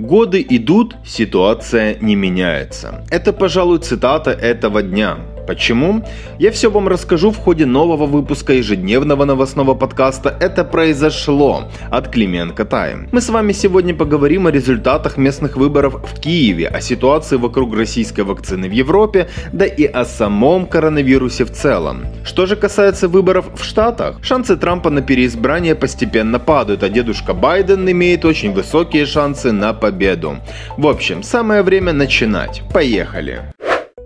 Годы идут, ситуация не меняется. Это, пожалуй, цитата этого дня. Почему? Я все вам расскажу в ходе нового выпуска ежедневного новостного подкаста «Это произошло» от Клименко Тайм. Мы с вами сегодня поговорим о результатах местных выборов в Киеве, о ситуации вокруг российской вакцины в Европе, да и о самом коронавирусе в целом. Что же касается выборов в Штатах, шансы Трампа на переизбрание постепенно падают, а дедушка Байден имеет очень высокие шансы на победу. В общем, самое время начинать. Поехали!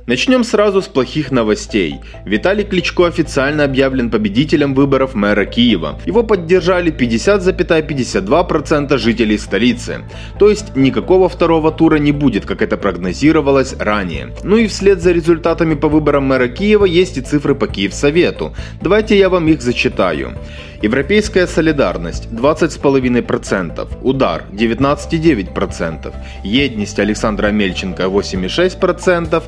Начнем сразу с плохих новостей. Виталий Кличко официально объявлен победителем выборов мэра Киева. Его поддержали 50,52% жителей столицы. То есть никакого второго тура не будет, как это прогнозировалось ранее. Ну и вслед за результатами по выборам мэра Киева есть и цифры по Киевсовету. Давайте я вам их зачитаю. Европейская солидарность 20,5%, Удар 19,9%, Едность Александра Мельченко 8,6%,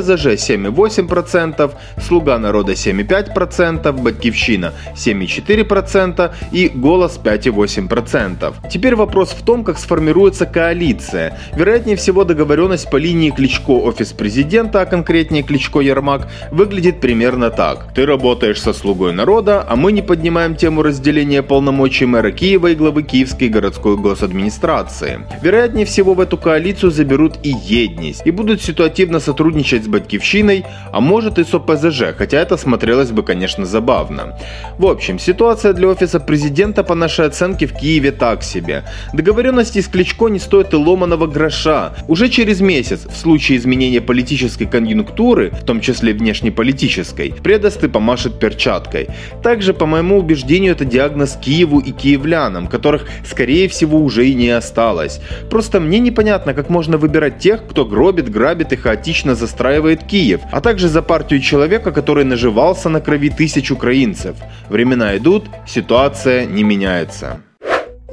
ОПЗЖ 7,8%, Слуга народа 7,5%, Батькивщина 7,4% и Голос 5,8%. Теперь вопрос в том, как сформируется коалиция. Вероятнее всего договоренность по линии Кличко офис президента, а конкретнее Кличко Ермак, выглядит примерно так. Ты работаешь со Слугой народа, а мы не поднимаем тему разделения полномочий мэра Киева и главы Киевской городской госадминистрации. Вероятнее всего в эту коалицию заберут и Еднис, и будут ситуативно сотрудничать с Батькивщиной, а может и с ОПЗЖ, хотя это смотрелось бы, конечно, забавно. В общем, ситуация для офиса президента по нашей оценке в Киеве так себе. Договоренности с Кличко не стоят и ломаного гроша. Уже через месяц, в случае изменения политической конъюнктуры, в том числе внешнеполитической, предосты помашет перчаткой. Также, по моему убеждению, это диагноз Киеву и киевлянам, которых, скорее всего, уже и не осталось. Просто мне непонятно, как можно выбирать тех, кто гробит, грабит и хаотично застраивает Киев, а также за партию человека, который наживался на крови тысяч украинцев. Времена идут, ситуация не меняется.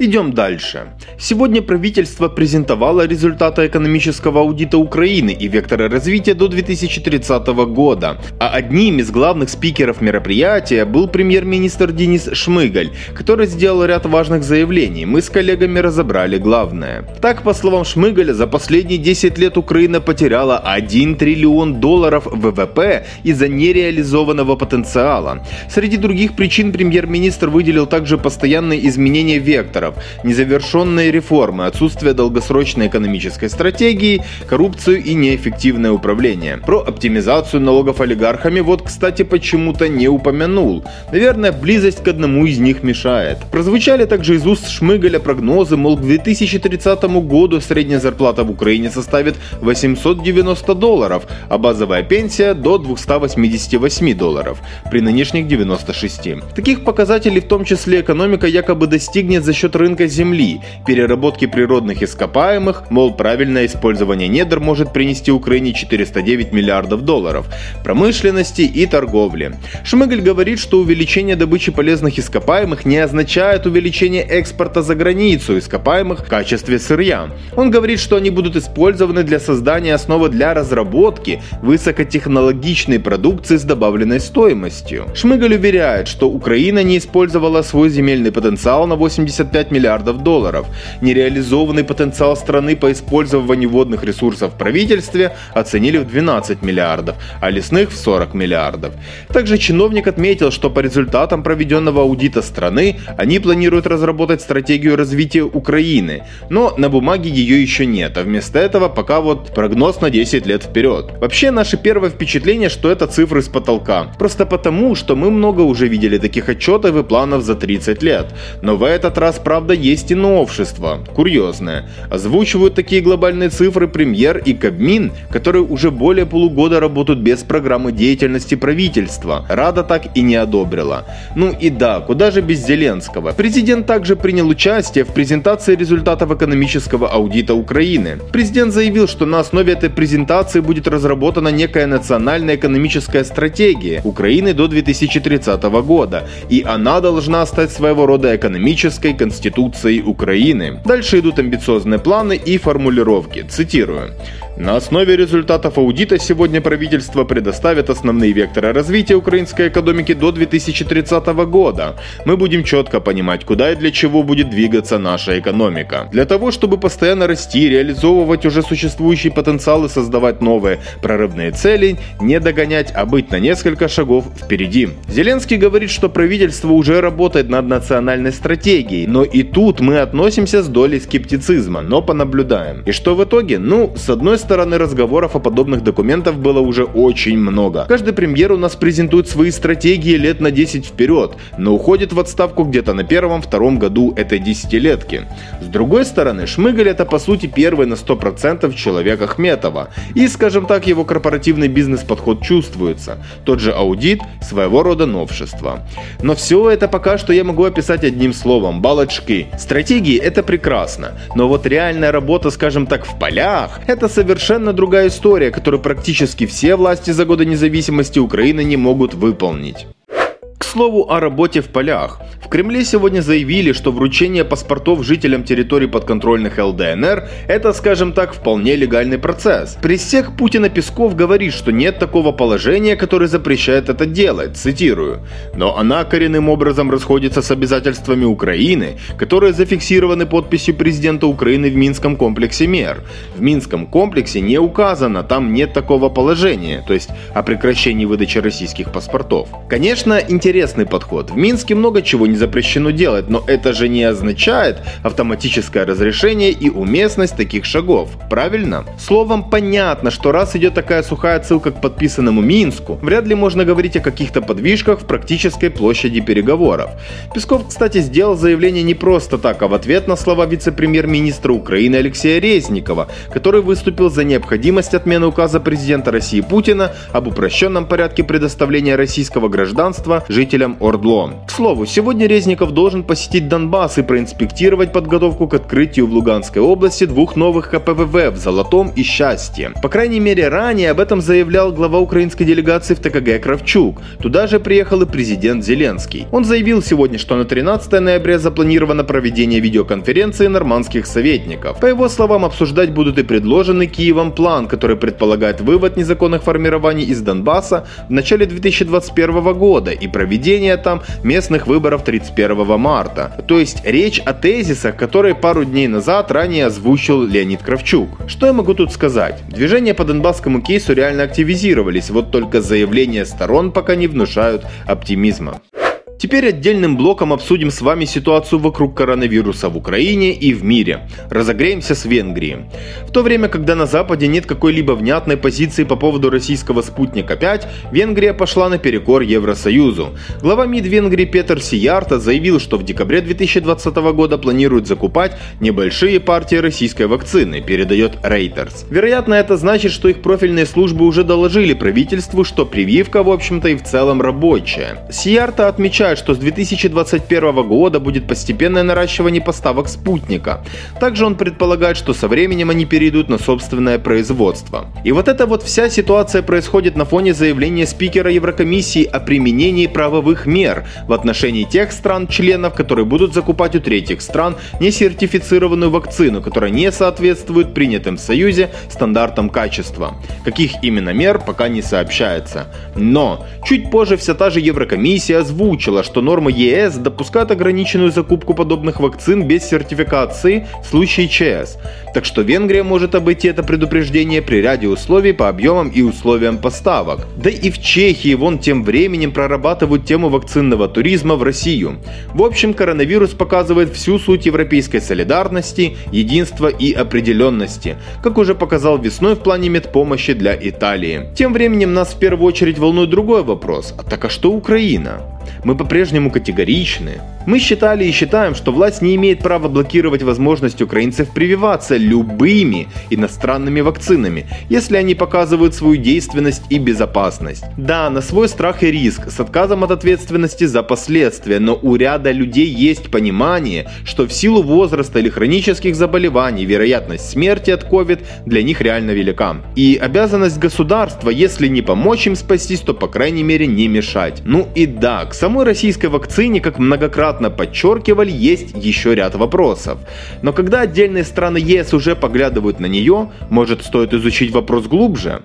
Идем дальше. Сегодня правительство презентовало результаты экономического аудита Украины и векторы развития до 2030 года. А одним из главных спикеров мероприятия был премьер-министр Денис Шмыгаль, который сделал ряд важных заявлений. Мы с коллегами разобрали главное. Так, по словам Шмыгаля, за последние 10 лет Украина потеряла 1 триллион долларов ВВП из-за нереализованного потенциала. Среди других причин премьер-министр выделил также постоянные изменения вектора факторов – незавершенные реформы, отсутствие долгосрочной экономической стратегии, коррупцию и неэффективное управление. Про оптимизацию налогов олигархами вот, кстати, почему-то не упомянул. Наверное, близость к одному из них мешает. Прозвучали также из уст Шмыгаля прогнозы, мол, к 2030 году средняя зарплата в Украине составит 890 долларов, а базовая пенсия до 288 долларов, при нынешних 96. Таких показателей в том числе экономика якобы достигнет за счет рынка земли, переработки природных ископаемых, мол, правильное использование недр может принести Украине 409 миллиардов долларов, промышленности и торговли. Шмыгаль говорит, что увеличение добычи полезных ископаемых не означает увеличение экспорта за границу ископаемых в качестве сырья. Он говорит, что они будут использованы для создания основы для разработки высокотехнологичной продукции с добавленной стоимостью. Шмыгаль уверяет, что Украина не использовала свой земельный потенциал на 85 5 миллиардов долларов. Нереализованный потенциал страны по использованию водных ресурсов в правительстве оценили в 12 миллиардов, а лесных в 40 миллиардов. Также чиновник отметил, что по результатам проведенного аудита страны они планируют разработать стратегию развития Украины, но на бумаге ее еще нет, а вместо этого пока вот прогноз на 10 лет вперед. Вообще наше первое впечатление, что это цифры с потолка. Просто потому, что мы много уже видели таких отчетов и планов за 30 лет. Но в этот раз правда правда, есть и новшество, курьезное. Озвучивают такие глобальные цифры премьер и Кабмин, которые уже более полугода работают без программы деятельности правительства. Рада так и не одобрила. Ну и да, куда же без Зеленского? Президент также принял участие в презентации результатов экономического аудита Украины. Президент заявил, что на основе этой презентации будет разработана некая национальная экономическая стратегия Украины до 2030 года, и она должна стать своего рода экономической конституцией Конституцией Украины. Дальше идут амбициозные планы и формулировки. Цитирую. На основе результатов аудита сегодня правительство предоставит основные векторы развития украинской экономики до 2030 года. Мы будем четко понимать, куда и для чего будет двигаться наша экономика. Для того, чтобы постоянно расти, реализовывать уже существующий потенциал и создавать новые прорывные цели, не догонять, а быть на несколько шагов впереди. Зеленский говорит, что правительство уже работает над национальной стратегией, но и тут мы относимся с долей скептицизма, но понаблюдаем. И что в итоге? Ну, с одной стороны, разговоров о подобных документах было уже очень много. Каждый премьер у нас презентует свои стратегии лет на 10 вперед, но уходит в отставку где-то на первом-втором году этой десятилетки. С другой стороны, Шмыгаль это по сути первый на 100% человек Ахметова. И, скажем так, его корпоративный бизнес-подход чувствуется. Тот же аудит – своего рода новшество. Но все это пока что я могу описать одним словом – балочки. Стратегии – это прекрасно, но вот реальная работа, скажем так, в полях – это совершенно другая история, которую практически все власти за годы независимости Украины не могут выполнить слову о работе в полях. В Кремле сегодня заявили, что вручение паспортов жителям территорий подконтрольных ЛДНР – это, скажем так, вполне легальный процесс. Прессек Путина Песков говорит, что нет такого положения, которое запрещает это делать, цитирую. Но она коренным образом расходится с обязательствами Украины, которые зафиксированы подписью президента Украины в Минском комплексе мер. В Минском комплексе не указано, там нет такого положения, то есть о прекращении выдачи российских паспортов. Конечно, интересно интересный подход. В Минске много чего не запрещено делать, но это же не означает автоматическое разрешение и уместность таких шагов. Правильно? Словом, понятно, что раз идет такая сухая ссылка к подписанному Минску, вряд ли можно говорить о каких-то подвижках в практической площади переговоров. Песков, кстати, сделал заявление не просто так, а в ответ на слова вице-премьер-министра Украины Алексея Резникова, который выступил за необходимость отмены указа президента России Путина об упрощенном порядке предоставления российского гражданства жителям Ордло. К слову, сегодня Резников должен посетить Донбасс и проинспектировать подготовку к открытию в Луганской области двух новых КПВВ в Золотом и Счастье. По крайней мере, ранее об этом заявлял глава украинской делегации в ТКГ Кравчук. Туда же приехал и президент Зеленский. Он заявил сегодня, что на 13 ноября запланировано проведение видеоконференции нормандских советников. По его словам, обсуждать будут и предложенный Киевом план, который предполагает вывод незаконных формирований из Донбасса в начале 2021 года и проведение проведения там местных выборов 31 марта. То есть речь о тезисах, которые пару дней назад ранее озвучил Леонид Кравчук. Что я могу тут сказать? Движения по донбасскому кейсу реально активизировались, вот только заявления сторон пока не внушают оптимизма. Теперь отдельным блоком обсудим с вами ситуацию вокруг коронавируса в Украине и в мире. Разогреемся с Венгрии. В то время, когда на Западе нет какой-либо внятной позиции по поводу российского «Спутника 5», Венгрия пошла наперекор Евросоюзу. Глава МИД Венгрии Петр Сиярта заявил, что в декабре 2020 года планирует закупать небольшие партии российской вакцины, передает Reuters. Вероятно, это значит, что их профильные службы уже доложили правительству, что прививка, в общем-то, и в целом рабочая. Сиярта отмечает, отмечают, что с 2021 года будет постепенное наращивание поставок спутника. Также он предполагает, что со временем они перейдут на собственное производство. И вот эта вот вся ситуация происходит на фоне заявления спикера Еврокомиссии о применении правовых мер в отношении тех стран-членов, которые будут закупать у третьих стран несертифицированную вакцину, которая не соответствует принятым в Союзе стандартам качества. Каких именно мер пока не сообщается. Но чуть позже вся та же Еврокомиссия озвучила, отметила, что нормы ЕС допускают ограниченную закупку подобных вакцин без сертификации в случае ЧС. Так что Венгрия может обойти это предупреждение при ряде условий по объемам и условиям поставок. Да и в Чехии вон тем временем прорабатывают тему вакцинного туризма в Россию. В общем, коронавирус показывает всю суть европейской солидарности, единства и определенности, как уже показал весной в плане медпомощи для Италии. Тем временем нас в первую очередь волнует другой вопрос. А так а что Украина? Мы по-прежнему категоричны. Мы считали и считаем, что власть не имеет права блокировать возможность украинцев прививаться любыми иностранными вакцинами, если они показывают свою действенность и безопасность. Да, на свой страх и риск, с отказом от ответственности за последствия, но у ряда людей есть понимание, что в силу возраста или хронических заболеваний вероятность смерти от COVID для них реально велика. И обязанность государства, если не помочь им спастись, то по крайней мере не мешать. Ну и да, к самой российской вакцине, как многократно подчеркивали, есть еще ряд вопросов. Но когда отдельные страны ЕС уже поглядывают на нее, может стоит изучить вопрос глубже?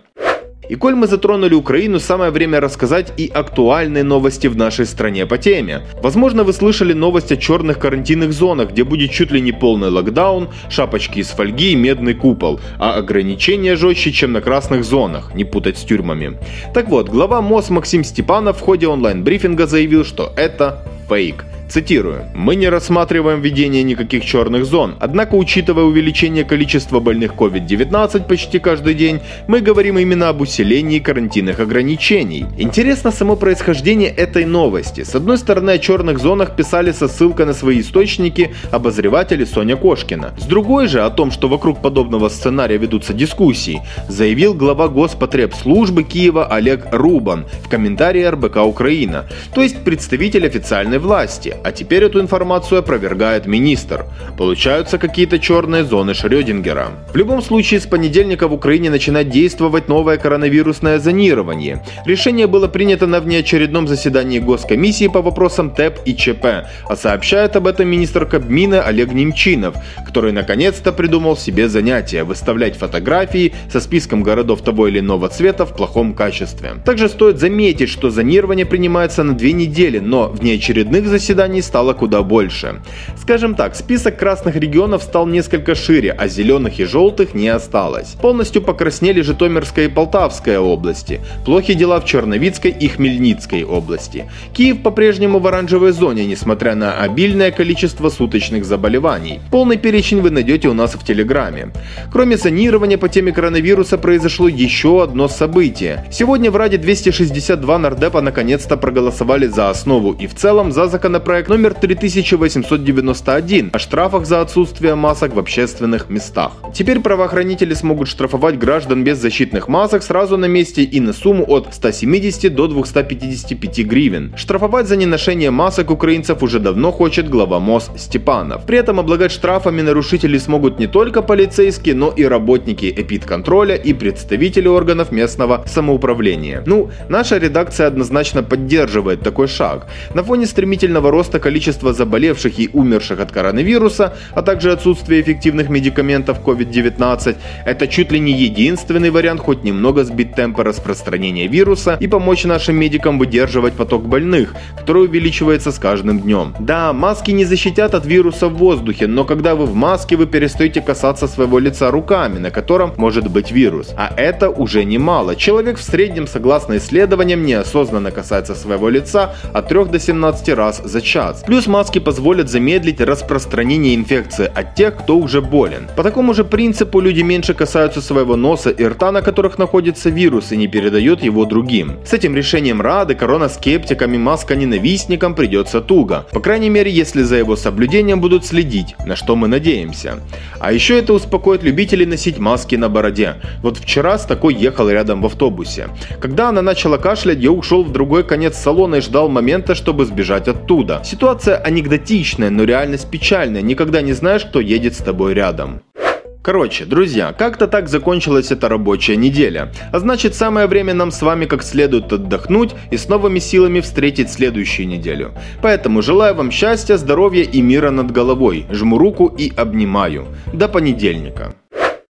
И коль мы затронули Украину, самое время рассказать и актуальные новости в нашей стране по теме. Возможно, вы слышали новость о черных карантинных зонах, где будет чуть ли не полный локдаун, шапочки из фольги и медный купол, а ограничения жестче, чем на красных зонах, не путать с тюрьмами. Так вот, глава МОЗ Максим Степанов в ходе онлайн-брифинга заявил, что это фейк. Цитирую. «Мы не рассматриваем введение никаких черных зон, однако учитывая увеличение количества больных COVID-19 почти каждый день, мы говорим именно об усилении карантинных ограничений». Интересно само происхождение этой новости. С одной стороны, о черных зонах писали со ссылкой на свои источники обозреватели Соня Кошкина. С другой же, о том, что вокруг подобного сценария ведутся дискуссии, заявил глава Господребслужбы Киева Олег Рубан в комментарии РБК Украина, то есть представитель официальной власти а теперь эту информацию опровергает министр. Получаются какие-то черные зоны Шрёдингера. В любом случае, с понедельника в Украине начинает действовать новое коронавирусное зонирование. Решение было принято на внеочередном заседании Госкомиссии по вопросам ТЭП и ЧП, а сообщает об этом министр Кабмина Олег Немчинов, который наконец-то придумал себе занятие – выставлять фотографии со списком городов того или иного цвета в плохом качестве. Также стоит заметить, что зонирование принимается на две недели, но внеочередных заседаний компаний стало куда больше. Скажем так, список красных регионов стал несколько шире, а зеленых и желтых не осталось. Полностью покраснели Житомирская и Полтавская области. Плохи дела в Черновицкой и Хмельницкой области. Киев по-прежнему в оранжевой зоне, несмотря на обильное количество суточных заболеваний. Полный перечень вы найдете у нас в Телеграме. Кроме зонирования по теме коронавируса произошло еще одно событие. Сегодня в Раде 262 нардепа наконец-то проголосовали за основу и в целом за законопроект проект номер 3891 о штрафах за отсутствие масок в общественных местах. Теперь правоохранители смогут штрафовать граждан без защитных масок сразу на месте и на сумму от 170 до 255 гривен. Штрафовать за неношение масок украинцев уже давно хочет глава МОЗ Степанов. При этом облагать штрафами нарушителей смогут не только полицейские, но и работники эпидконтроля и представители органов местного самоуправления. Ну, наша редакция однозначно поддерживает такой шаг. На фоне стремительного роста роста количества заболевших и умерших от коронавируса, а также отсутствие эффективных медикаментов COVID-19, это чуть ли не единственный вариант хоть немного сбить темпы распространения вируса и помочь нашим медикам выдерживать поток больных, который увеличивается с каждым днем. Да, маски не защитят от вируса в воздухе, но когда вы в маске, вы перестаете касаться своего лица руками, на котором может быть вирус. А это уже немало. Человек в среднем, согласно исследованиям, неосознанно касается своего лица от 3 до 17 раз за час. Плюс маски позволят замедлить распространение инфекции от тех, кто уже болен. По такому же принципу люди меньше касаются своего носа и рта, на которых находится вирус и не передают его другим. С этим решением Рады коронаскептикам и масконенавистникам придется туго. По крайней мере, если за его соблюдением будут следить, на что мы надеемся. А еще это успокоит любителей носить маски на бороде. Вот вчера с такой ехал рядом в автобусе. Когда она начала кашлять, я ушел в другой конец салона и ждал момента, чтобы сбежать оттуда. Ситуация анекдотичная, но реальность печальная. Никогда не знаешь, кто едет с тобой рядом. Короче, друзья, как-то так закончилась эта рабочая неделя. А значит, самое время нам с вами как следует отдохнуть и с новыми силами встретить следующую неделю. Поэтому желаю вам счастья, здоровья и мира над головой. Жму руку и обнимаю. До понедельника.